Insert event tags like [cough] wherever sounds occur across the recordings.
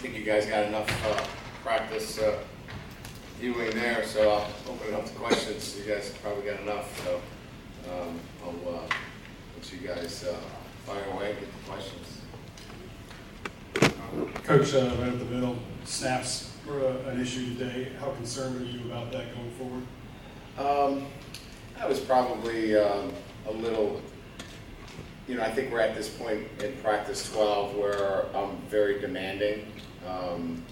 think you guys got enough uh, practice uh, viewing there, so I'll open it up to questions. You guys probably got enough, so um, I'll uh, let you guys uh, fire away, get the questions. Coach, uh, right at the middle, snaps were uh, an issue today. How concerned are you about that going forward? Um, I was probably um, a little, you know, I think we're at this point in practice 12 where I'm very demanding. Um,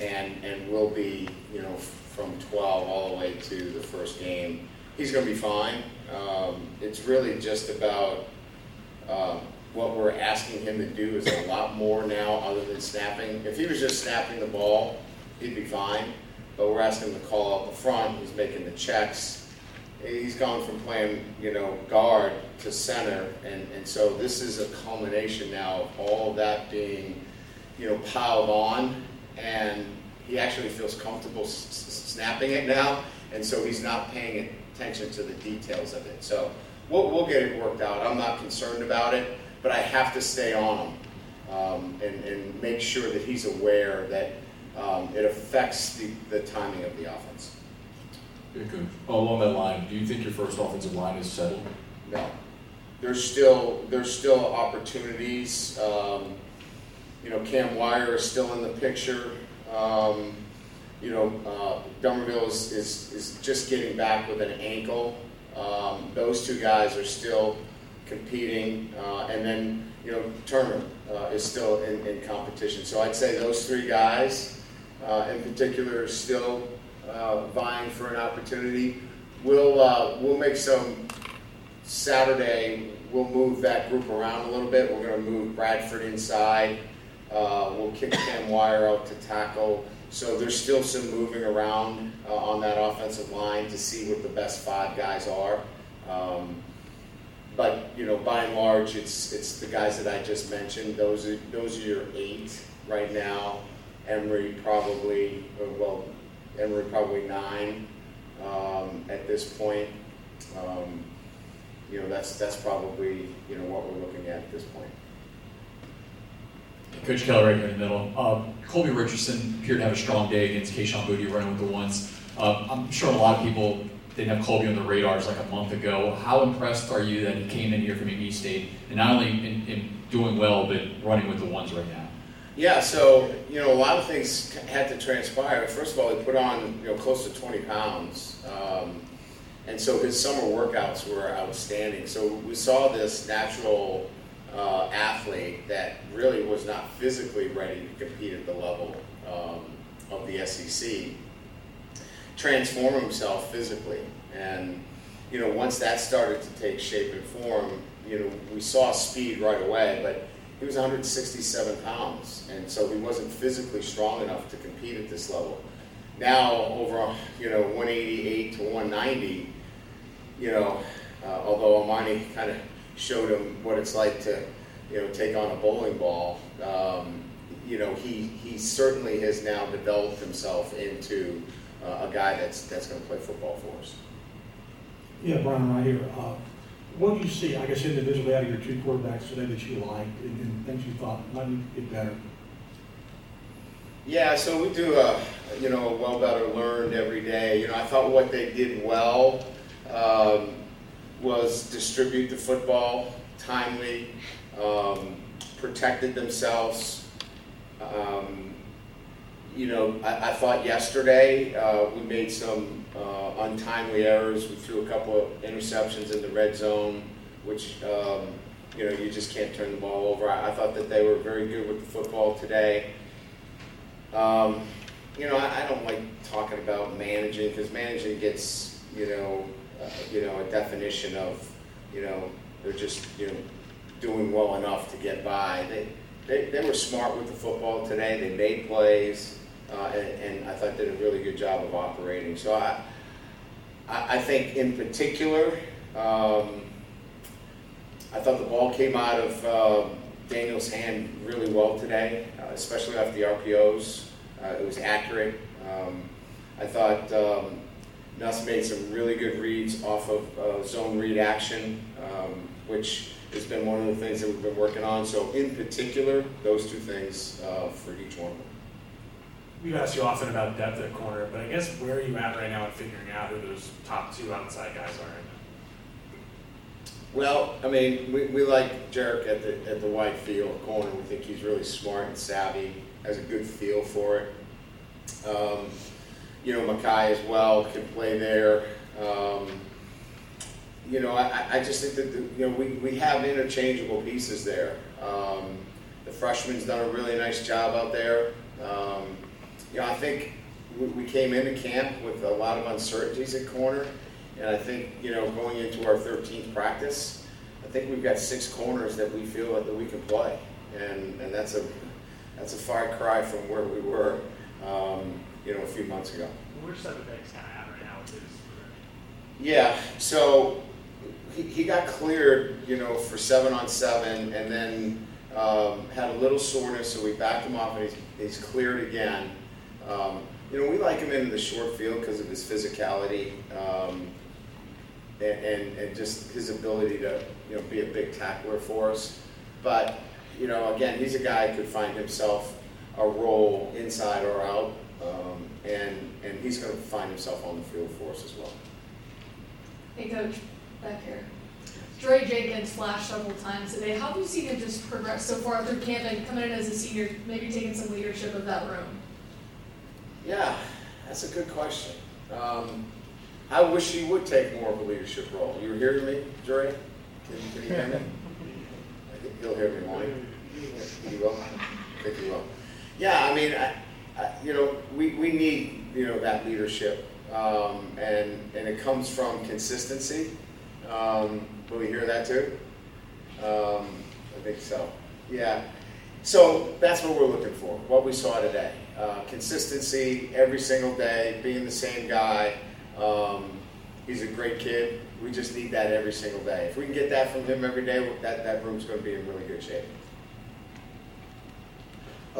and, and will be, you know, from 12 all the way to the first game. He's going to be fine. Um, it's really just about uh, what we're asking him to do is a lot more now other than snapping. If he was just snapping the ball, he'd be fine. But we're asking him to call up the front. He's making the checks. He's gone from playing, you know, guard to center, and, and so this is a culmination now of all that being, you know, piled on, and he actually feels comfortable s- snapping it now, and so he's not paying attention to the details of it. So we'll, we'll get it worked out. I'm not concerned about it, but I have to stay on him um, and, and make sure that he's aware that um, it affects the, the timing of the offense. Good. Along that line, do you think your first offensive line is settled? No. There's still, there's still opportunities. Um, you know, Cam Wire is still in the picture. Um, you know, uh, is, is, is just getting back with an ankle. Um, those two guys are still competing. Uh, and then, you know, Turner uh, is still in, in competition. So I'd say those three guys uh, in particular are still uh, vying for an opportunity. We'll, uh, we'll make some Saturday, we'll move that group around a little bit. We're going to move Bradford inside. Uh, we'll kick Cam Wire out to tackle. So there's still some moving around uh, on that offensive line to see what the best five guys are. Um, but you know, by and large, it's it's the guys that I just mentioned. Those are those are your eight right now. Emery probably, uh, well, Emery probably nine um, at this point. Um, you know, that's that's probably you know what we're looking at at this point. Coach Keller right here in the middle. Um, Colby Richardson appeared to have a strong day against Kayshon Boutte running with the ones. Um, I'm sure a lot of people didn't have Colby on the radars like a month ago. How impressed are you that he came in here from McNeese State and not only in, in doing well, but running with the ones right now? Yeah, so you know, a lot of things had to transpire. First of all, he put on you know close to 20 pounds, um, and so his summer workouts were outstanding. So we saw this natural uh, athlete that really was not physically ready to compete at the level um, of the SEC transform himself physically, and you know once that started to take shape and form, you know we saw speed right away, but he was 167 pounds, and so he wasn't physically strong enough to compete at this level. Now, over you know 188 to 190, you know, uh, although Armoni kind of showed him what it's like to you know take on a bowling ball, um, you know he he certainly has now developed himself into uh, a guy that's that's going to play football for us. Yeah, Brian, right here. Uh, what do you see, I guess, individually out of your two quarterbacks today that you liked and, and things you thought might need to get better? Yeah, so we do a you know a well better learned every day. You know, I thought what they did well um, was distribute the football timely, um, protected themselves. Um, you know, I, I thought yesterday uh, we made some uh, untimely errors. We threw a couple of interceptions in the red zone, which um, you know you just can't turn the ball over. I, I thought that they were very good with the football today. Um, you know, I, I don't like talking about managing because managing gets, you know, uh, you know, a definition of, you know, they're just, you know, doing well enough to get by. They, they, they were smart with the football today. They made plays, uh, and, and I thought did a really good job of operating. So I, I, I think in particular, um, I thought the ball came out of uh, Daniels' hand really well today, uh, especially off the RPOs. Uh, it was accurate. Um, I thought um, Nuss made some really good reads off of uh, zone read action, um, which has been one of the things that we've been working on. So in particular, those two things uh, for each one of them. We've asked you often about depth at corner, but I guess where are you at right now in figuring out who those top two outside guys are right Well, I mean, we, we like Jarrick at the, at the wide field corner. We think he's really smart and savvy, has a good feel for it. Um, you know, Mekhi as well can play there. Um, you know, I, I just think that, the, you know, we, we have interchangeable pieces there. Um, the freshman's done a really nice job out there. Um, you know, I think we, we came into camp with a lot of uncertainties at corner. And I think, you know, going into our 13th practice, I think we've got six corners that we feel that we can play. And, and that's a that's a far cry from where we were, um, you know, a few months ago. Which side of the bag's kind of at right now with his? Yeah, so he, he got cleared, you know, for seven on seven, and then um, had a little soreness, so we backed him off, and he's, he's cleared again. Um, you know, we like him in the short field because of his physicality um, and, and, and just his ability to, you know, be a big tackler for us. But, you know, again, he's a guy who could find himself a role inside or out, um, and, and he's going to find himself on the field for us as well. Hey, coach, back here. Dre Jenkins flashed several times today. How have you seen him just progress so far through camp and coming in as a senior, maybe taking some leadership of that room? Yeah, that's a good question. Um, I wish he would take more of a leadership role. You're hearing me, Dre? Can, can you hear me? [laughs] I think he'll hear me, won't he? He will? I think he will. Yeah, I mean, I, I, you know, we, we need, you know, that leadership. Um, and, and it comes from consistency. Um, will we hear that too? Um, I think so. Yeah. So that's what we're looking for, what we saw today. Uh, consistency every single day, being the same guy. Um, he's a great kid. We just need that every single day. If we can get that from him every day, that, that room's going to be in really good shape.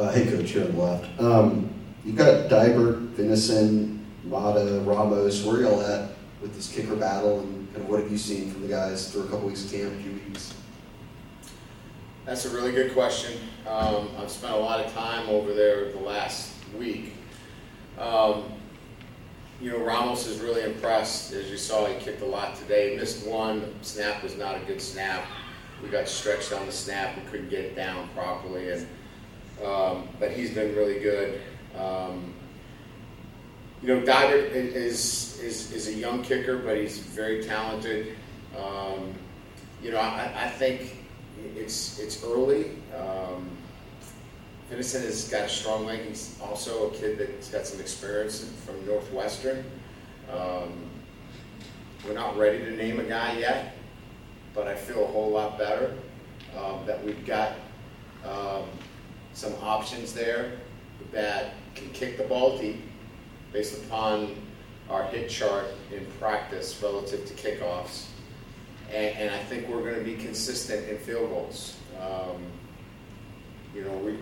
Uh, hey, Coach, here on the left. Um, you've got Dibert, Venison, Mata, Ramos. Where are y'all at with this kicker battle, and kind of what have you seen from the guys through a couple weeks of camp, few weeks? That's a really good question. Um, I've spent a lot of time over there the last week. Um, you know, Ramos is really impressed. As you saw, he kicked a lot today. Missed one. Snap was not a good snap. We got stretched on the snap. We couldn't get it down properly. And um, but he's been really good. Um, you know, Dibert is, is is a young kicker, but he's very talented. Um, you know, I, I think it's it's early. Um, has got a strong leg. He's also a kid that's got some experience from Northwestern. Um, we're not ready to name a guy yet, but I feel a whole lot better um, that we've got um, some options there that can kick the ball deep based upon our hit chart in practice relative to kickoffs. And, and I think we're going to be consistent in field goals. Um, you know, we,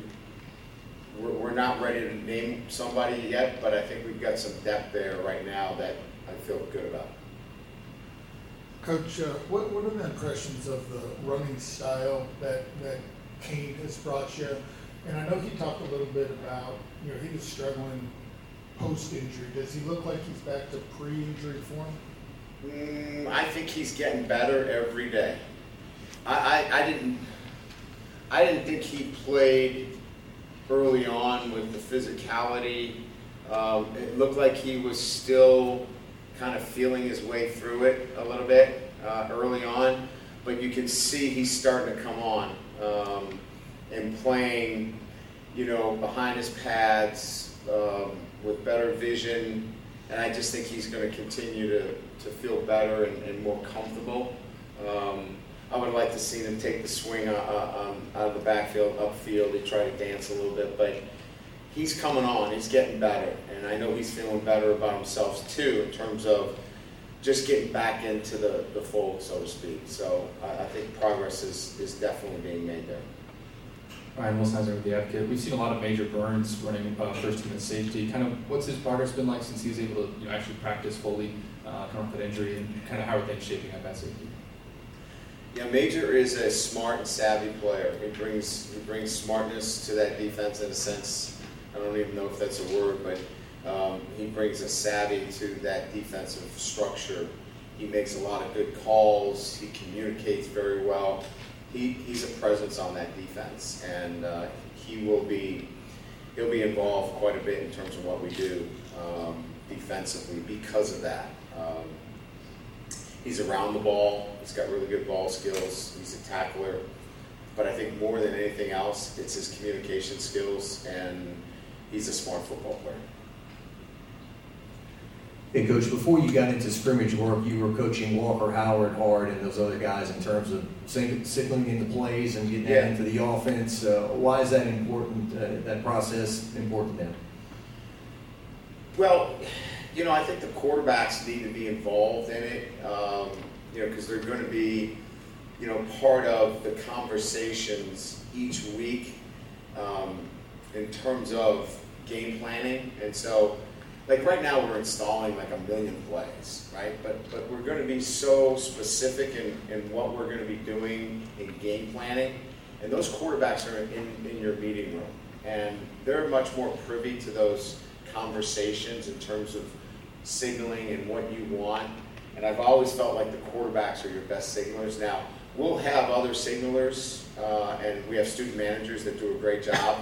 we're, we're not ready to name somebody yet, but I think we've got some depth there right now that I feel good about. Coach, uh, what, what are the impressions of the running style that, that Cain has brought you? And I know he talked a little bit about, you know, he was struggling post-injury. Does he look like he's back to pre-injury form? Mm, I think he's getting better every day. I, I, I didn't I didn't think he played early on with the physicality. Um, it looked like he was still kind of feeling his way through it a little bit uh, early on, but you can see he's starting to come on um, and playing, you know, behind his pads um, with better vision. And I just think he's going to continue to, to feel better and, and more comfortable. Um, I would like to see him take the swing uh, uh, um, out of the backfield, upfield. He try to dance a little bit, but he's coming on. He's getting better, and I know he's feeling better about himself too in terms of just getting back into the, the fold, so to speak. So I, I think progress is, is definitely being made there. Ryan Wilson with the Advocate. We've seen a lot of Major Burns running uh, first team and safety. Kind of, what's his progress been like since he's able to you know, actually practice fully, uh, off that injury, and kind of how are things shaping up at safety? Yeah, Major is a smart and savvy player. He brings he brings smartness to that defense in a sense. I don't even know if that's a word, but um, he brings a savvy to that defensive structure. He makes a lot of good calls. He communicates very well. He, he's a presence on that defense, and uh, he will be he'll be involved quite a bit in terms of what we do um, defensively because of that. Um, he's around the ball. He's got really good ball skills. He's a tackler. But I think more than anything else, it's his communication skills, and he's a smart football player. Hey, Coach, before you got into scrimmage work, you were coaching Walker Howard hard and those other guys in terms of sig- signaling into plays and getting Yeah. into the offense. Uh, why is that important, uh, that process important now? Well, you know, I think the quarterbacks need to be involved in it, um, you know, because they're going to be, you know, part of the conversations each week um, in terms of game planning. And so, like right now, we're installing like a million plays, right? But but we're going to be so specific in, in what we're going to be doing in game planning, and those quarterbacks are in, in your meeting room, and they're much more privy to those conversations in terms of signaling and what you want. And I've always felt like the quarterbacks are your best signalers. Now, we'll have other signalers, uh, and we have student managers that do a great job,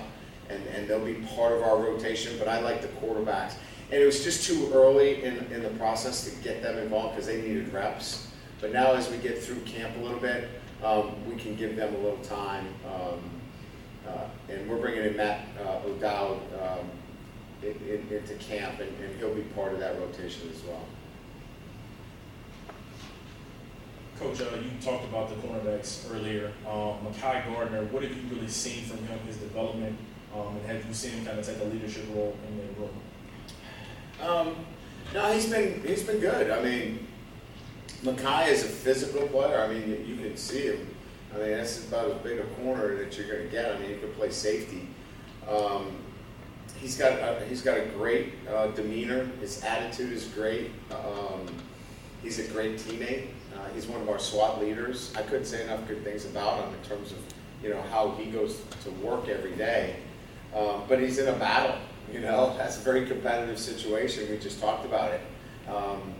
and, and they'll be part of our rotation, but I like the quarterbacks. And it was just too early in, in the process to get them involved because they needed reps. But now, as we get through camp a little bit, um, we can give them a little time. Um, uh, and we're bringing in Matt uh, O'Dowd um, in, in, into camp, and, and he'll be part of that rotation as well. Coach, uh, you talked about the cornerbacks earlier. Um, Mekhi Garner, what have you really seen from him, his development, um, and have you seen him kind of take a leadership role in the room? Um, no, he's been he's been good. I mean, Mekhi is a physical player. I mean, you, can see him. I mean, that's about as big a corner that you're going to get. I mean, he could play safety. Um, he's got a, he's got a great uh, demeanor. His attitude is great. Um, he's a great teammate. Uh, he's one of our SWAT leaders. I couldn't say enough good things about him in terms of you know how he goes to work every day. Um, but he's in a battle. You know, that's a very competitive situation. We just talked about it. Um,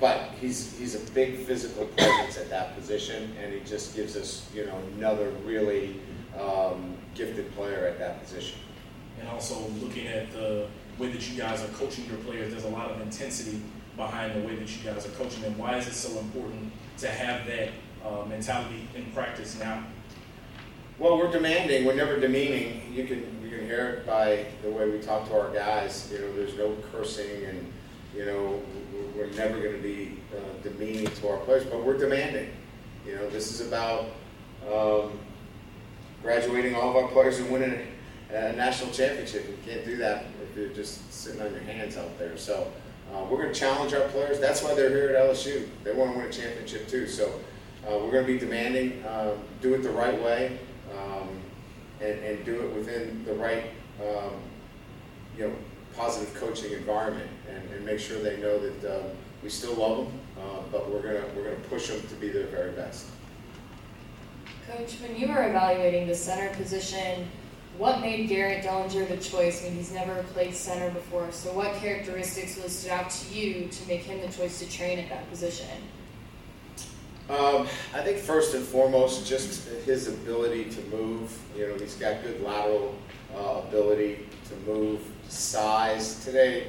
but he's he's a big physical presence at that position, and he just gives us you know another really um, gifted player at that position. And also looking at the way that you guys are coaching your players, there's a lot of intensity behind the way that you guys are coaching them. Why is it so important to have that uh, mentality in practice now? Well, we're demanding. We're never demeaning. You can can hear it by the way we talk to our guys. You know, there's no cursing, and you know, we're never going to be uh, demeaning to our players, but we're demanding. You know, this is about um, graduating all of our players and winning a national championship. You can't do that if you're just sitting on your hands out there. So uh, we're going to challenge our players. That's why they're here at LSU. They want to win a championship too. So uh, we're going to be demanding, uh, do it the right way, and, and do it within the right, um, you know, positive coaching environment, and, and make sure they know that uh, we still love them, uh, but we're gonna we're gonna push them to be their very best. Coach, when you were evaluating the center position, what made Garrett Dellinger the choice? I mean, he's never played center before, so what characteristics really stood out to you to make him the choice to train at that position? Um, I think first and foremost, just his ability to move. You know, he's got good lateral uh, ability to move, size. Today,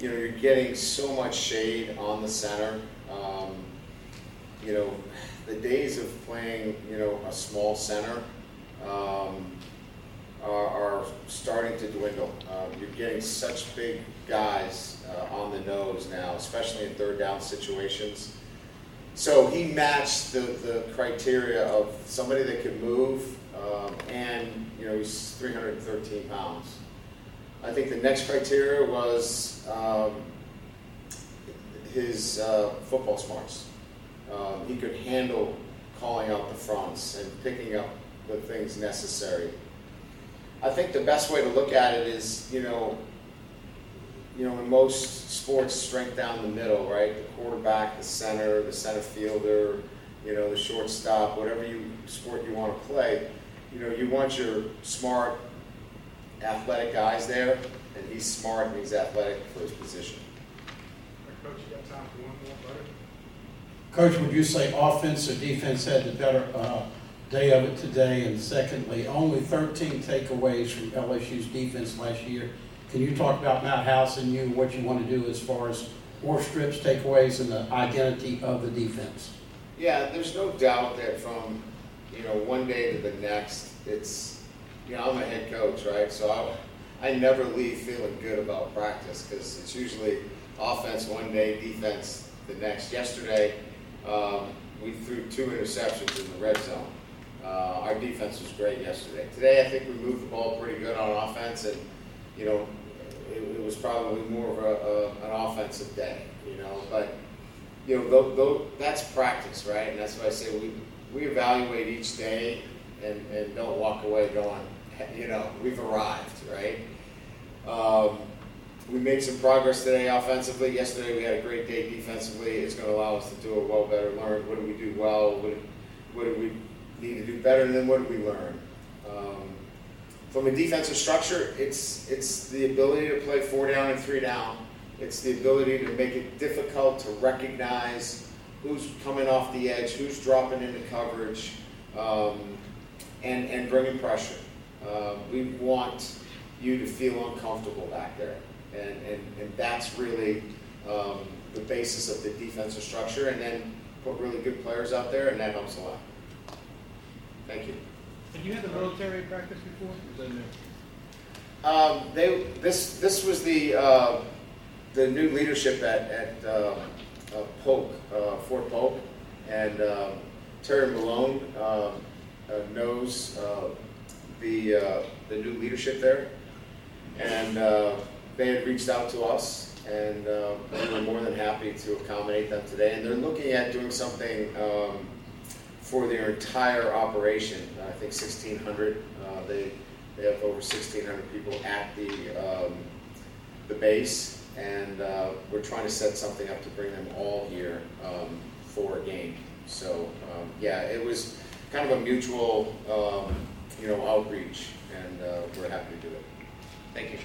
you know, you're getting so much shade on the center. Um, you know, the days of playing, you know, a small center um, are, are starting to dwindle. Um, you're getting such big guys uh, on the nose now, especially in third down situations. So he matched the, the criteria of somebody that could move, um, and you know he's 313 pounds. I think the next criteria was um, his uh, football smarts. Um, he could handle calling out the fronts and picking up the things necessary. I think the best way to look at it is, you know, you know, in most sports, strength down the middle, right? The quarterback, the center, the center fielder, you know, the shortstop, whatever you sport you want to play, you know, you want your smart, athletic guys there, and he's smart and he's athletic for his position. Coach, you got time for one more, buddy? Coach, would you say offense or defense had the better uh, day of it today? And secondly, only 13 takeaways from LSU's defense last year. Can you talk about Matt House and you, what you want to do as far as more strips, takeaways, and the identity of the defense? Yeah, there's no doubt that from, you know, one day to the next, it's, you know, I'm a head coach, right? So I, I never leave feeling good about practice because it's usually offense one day, defense the next. Yesterday, um, we threw two interceptions in the red zone. Uh, our defense was great yesterday. Today, I think we moved the ball pretty good on offense, and you know, it, it was probably more of a, a, an offensive day. You know, but you know, that's practice, right? And that's why I say we we evaluate each day and, and don't walk away going, you know, we've arrived, right? Um, we made some progress today offensively. Yesterday we had a great day defensively. It's going to allow us to do a well, better, learn. What do we do well? What, what do we need to do better? And then what do we learn? Um, from a defensive structure, it's it's the ability to play four down and three down. It's the ability to make it difficult to recognize who's coming off the edge, who's dropping into coverage, um, and and bringing pressure. Uh, we want you to feel uncomfortable back there. And, and, and that's really um, the basis of the defensive structure. And then put really good players out there, and that helps a lot. Thank you. Have you had the military practice before? Is that new? Um, they, this, this was the, uh, the new leadership at, at um, uh, Polk, uh, Fort Polk, and um, Terry Malone uh, knows uh, the, uh, the new leadership there, and uh, they had reached out to us, and uh, we were more than happy to accommodate them today. And they're looking at doing something um, for their entire operation. I think 1,600. Uh, they they have over 1,600 people at the um, the base, and uh, we're trying to set something up to bring them all here um, for a game. So um, yeah, it was kind of a mutual um, you know outreach, and uh, we're happy to do it. Thank you.